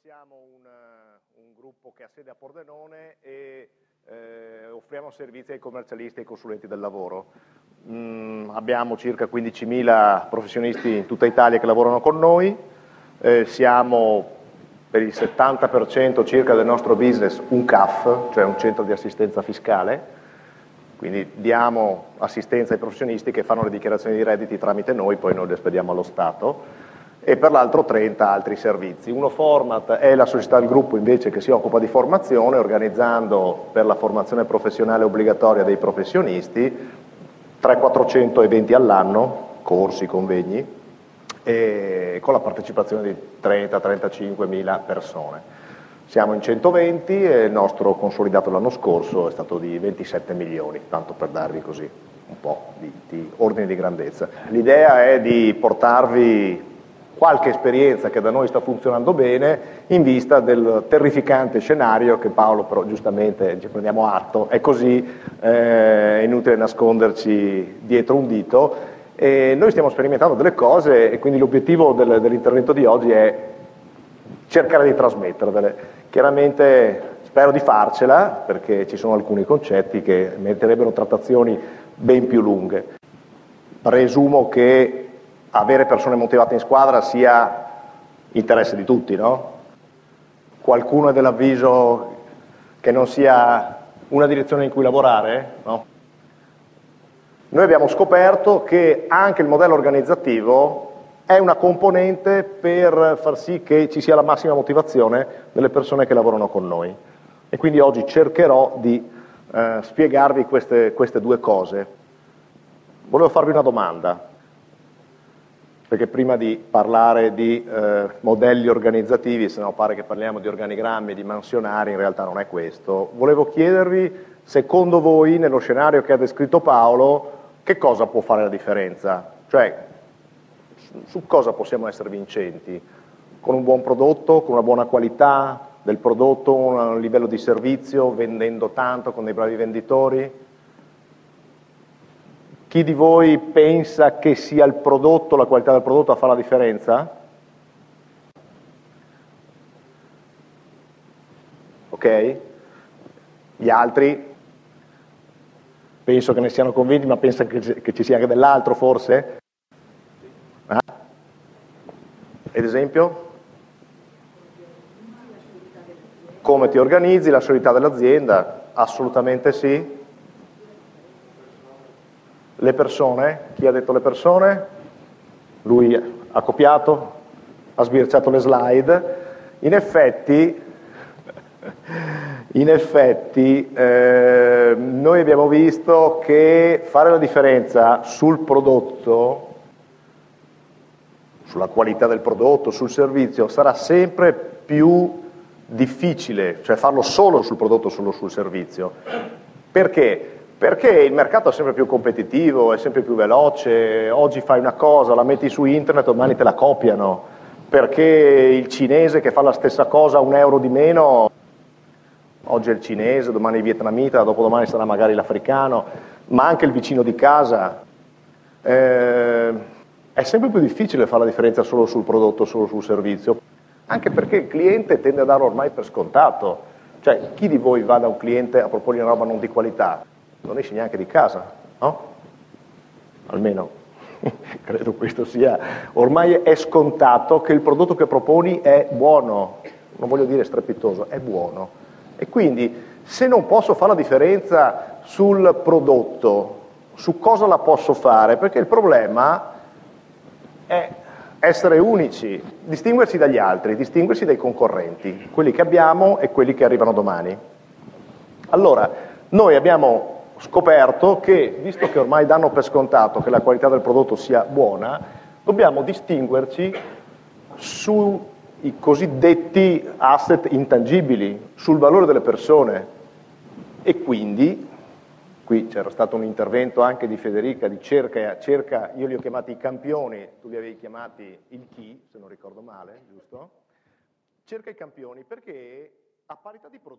siamo un, eh, un, gruppo che ha sede a Pordenone e eh, offriamo servizi ai commercialisti e ai consulenti del lavoro. Mm, abbiamo circa 15.000 professionisti in tutta Italia che lavorano con noi, eh, siamo per il 70% circa del nostro business un CAF, cioè un centro di assistenza fiscale, quindi diamo assistenza ai professionisti che fanno le dichiarazioni di redditi tramite noi, poi noi le spediamo allo Stato e per l'altro 30 altri servizi. Uno format è la società del gruppo invece che si occupa di formazione, organizzando per la formazione professionale obbligatoria dei professionisti 300-400 eventi all'anno, corsi, convegni, con la partecipazione di 30-35 mila persone. Siamo in 120 e il nostro consolidato l'anno scorso è stato di 27 milioni, tanto per darvi così un po' di, di ordine di grandezza. L'idea è di portarvi qualche esperienza che da noi sta funzionando bene in vista del terrificante scenario che Paolo però giustamente ci prendiamo atto, è così, eh, è inutile nasconderci dietro un dito e noi stiamo sperimentando delle cose e quindi l'obiettivo del, dell'intervento di oggi è cercare di trasmettervele. Chiaramente spero di farcela perché ci sono alcuni concetti che meriterebbero trattazioni ben più lunghe. Presumo che avere persone motivate in squadra sia interesse di tutti, no? Qualcuno è dell'avviso che non sia una direzione in cui lavorare? No? Noi abbiamo scoperto che anche il modello organizzativo è una componente per far sì che ci sia la massima motivazione delle persone che lavorano con noi. E quindi oggi cercherò di eh, spiegarvi queste, queste due cose. Volevo farvi una domanda perché prima di parlare di eh, modelli organizzativi, se no pare che parliamo di organigrammi, di mansionari, in realtà non è questo, volevo chiedervi, secondo voi, nello scenario che ha descritto Paolo, che cosa può fare la differenza? Cioè, su, cosa possiamo essere vincenti? Con un buon prodotto, con una buona qualità del prodotto, un livello di servizio, vendendo tanto, con dei bravi venditori? Chi di voi pensa che sia il prodotto, la qualità del prodotto a fare la differenza? Ok? Gli altri? Penso che ne siano convinti, ma pensa che, ci sia anche dell'altro forse? Eh? Ed esempio? Come ti organizzi, la solidità dell'azienda? Assolutamente sì. Le persone, chi ha detto le persone? Lui ha copiato, ha sbirciato le slide. In effetti, in effetti eh, noi abbiamo visto che fare la differenza sul prodotto, sulla qualità del prodotto, sul servizio, sarà sempre più difficile, cioè farlo solo sul prodotto, solo sul servizio. Perché? Perché il mercato è sempre più competitivo, è sempre più veloce, oggi fai una cosa, la metti su internet, domani te la copiano, perché il cinese che fa la stessa cosa a un euro di meno, oggi è il cinese, domani il vietnamita, dopodomani sarà magari l'africano, ma anche il vicino di casa. Eh, è sempre più difficile fare la differenza solo sul prodotto, solo sul servizio, anche perché il cliente tende a darlo ormai per scontato. Cioè, chi di voi va da un cliente a proporre una roba non di qualità? Non esci neanche di casa, no? Almeno credo questo sia, ormai è scontato che il prodotto che proponi è buono, non voglio dire strepitoso, è buono. E quindi se non posso fare la differenza sul prodotto, su cosa la posso fare? Perché il problema è essere unici, distinguersi dagli altri, distinguersi dai concorrenti, quelli che abbiamo e quelli che arrivano domani. Allora, noi abbiamo scoperto che, visto che ormai danno per scontato che la qualità del prodotto sia buona, dobbiamo distinguerci sui cosiddetti asset intangibili, sul valore delle persone. E quindi, qui c'era stato un intervento anche di Federica di cerca, cerca, io li ho chiamati i campioni, tu li avevi chiamati il chi, se non ricordo male, giusto? Cerca i campioni perché a parità di prodotto